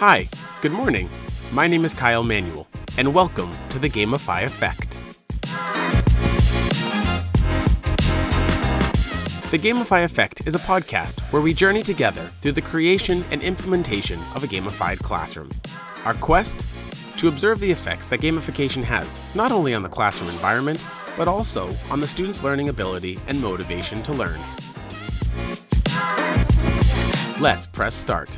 Hi, good morning. My name is Kyle Manuel, and welcome to the Gamify Effect. The Gamify Effect is a podcast where we journey together through the creation and implementation of a gamified classroom. Our quest? To observe the effects that gamification has, not only on the classroom environment, but also on the student's learning ability and motivation to learn. Let's press start.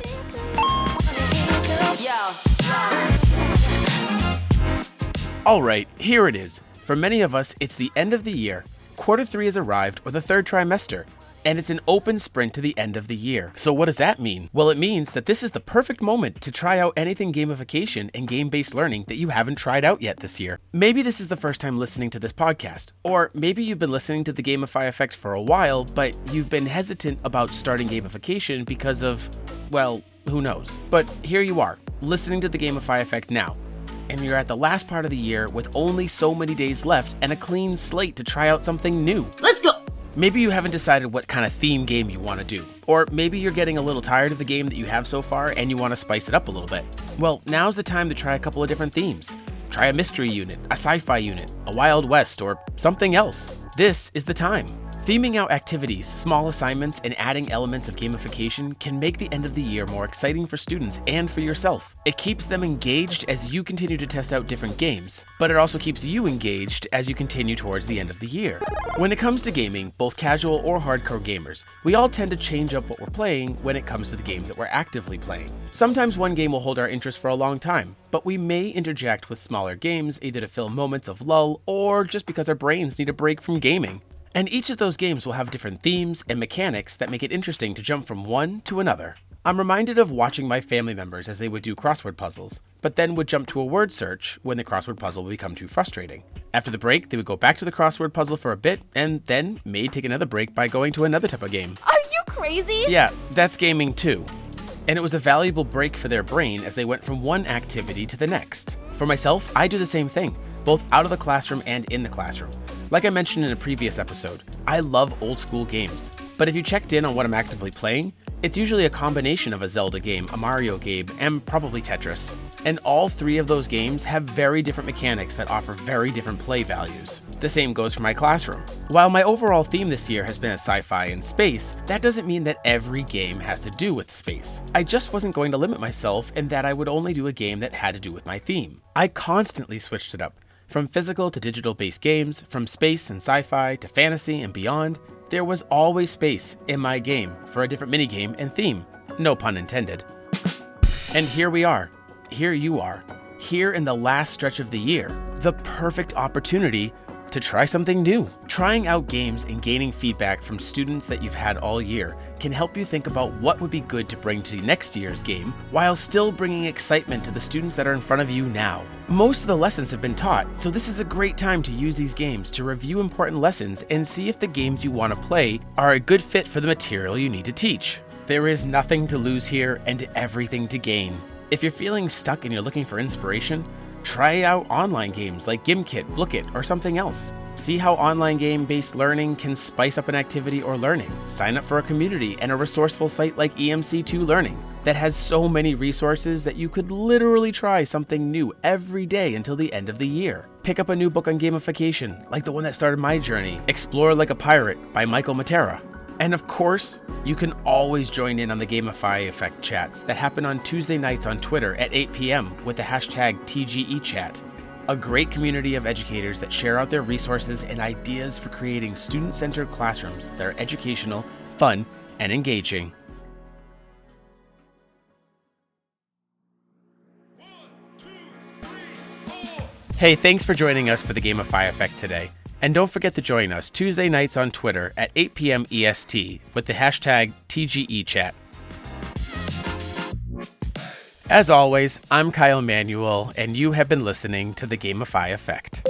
All right, here it is. For many of us, it's the end of the year. Quarter three has arrived, or the third trimester, and it's an open sprint to the end of the year. So, what does that mean? Well, it means that this is the perfect moment to try out anything gamification and game based learning that you haven't tried out yet this year. Maybe this is the first time listening to this podcast, or maybe you've been listening to the Gamify Effect for a while, but you've been hesitant about starting gamification because of, well, who knows. But here you are, listening to the Gamify Effect now and you're at the last part of the year with only so many days left and a clean slate to try out something new. Let's go! Maybe you haven't decided what kind of theme game you want to do. Or maybe you're getting a little tired of the game that you have so far and you want to spice it up a little bit. Well, now's the time to try a couple of different themes. Try a mystery unit, a sci fi unit, a Wild West, or something else. This is the time. Theming out activities, small assignments, and adding elements of gamification can make the end of the year more exciting for students and for yourself. It keeps them engaged as you continue to test out different games, but it also keeps you engaged as you continue towards the end of the year. When it comes to gaming, both casual or hardcore gamers, we all tend to change up what we're playing when it comes to the games that we're actively playing. Sometimes one game will hold our interest for a long time, but we may interject with smaller games either to fill moments of lull or just because our brains need a break from gaming. And each of those games will have different themes and mechanics that make it interesting to jump from one to another. I'm reminded of watching my family members as they would do crossword puzzles, but then would jump to a word search when the crossword puzzle would become too frustrating. After the break, they would go back to the crossword puzzle for a bit, and then may take another break by going to another type of game. Are you crazy? Yeah, that's gaming too. And it was a valuable break for their brain as they went from one activity to the next. For myself, I do the same thing, both out of the classroom and in the classroom. Like I mentioned in a previous episode, I love old school games, but if you checked in on what I'm actively playing, it's usually a combination of a Zelda game, a Mario game, and probably Tetris. And all three of those games have very different mechanics that offer very different play values. The same goes for my classroom. While my overall theme this year has been a sci fi and space, that doesn't mean that every game has to do with space. I just wasn't going to limit myself in that I would only do a game that had to do with my theme. I constantly switched it up. From physical to digital based games, from space and sci fi to fantasy and beyond, there was always space in my game for a different minigame and theme. No pun intended. And here we are. Here you are. Here in the last stretch of the year. The perfect opportunity to try something new. Trying out games and gaining feedback from students that you've had all year can help you think about what would be good to bring to next year's game while still bringing excitement to the students that are in front of you now. Most of the lessons have been taught, so this is a great time to use these games to review important lessons and see if the games you want to play are a good fit for the material you need to teach. There is nothing to lose here and everything to gain. If you're feeling stuck and you're looking for inspiration, Try out online games like Gimkit, Blooket, or something else. See how online game based learning can spice up an activity or learning. Sign up for a community and a resourceful site like EMC2 Learning that has so many resources that you could literally try something new every day until the end of the year. Pick up a new book on gamification, like the one that started my journey, Explore Like a Pirate by Michael Matera. And of course, you can always join in on the Gamify Effect chats that happen on Tuesday nights on Twitter at 8 p.m. with the hashtag TGEChat. A great community of educators that share out their resources and ideas for creating student centered classrooms that are educational, fun, and engaging. Hey, thanks for joining us for the Gamify Effect today. And don't forget to join us Tuesday nights on Twitter at 8 p.m. EST with the hashtag TGEChat. As always, I'm Kyle Manuel, and you have been listening to the Gamify Effect.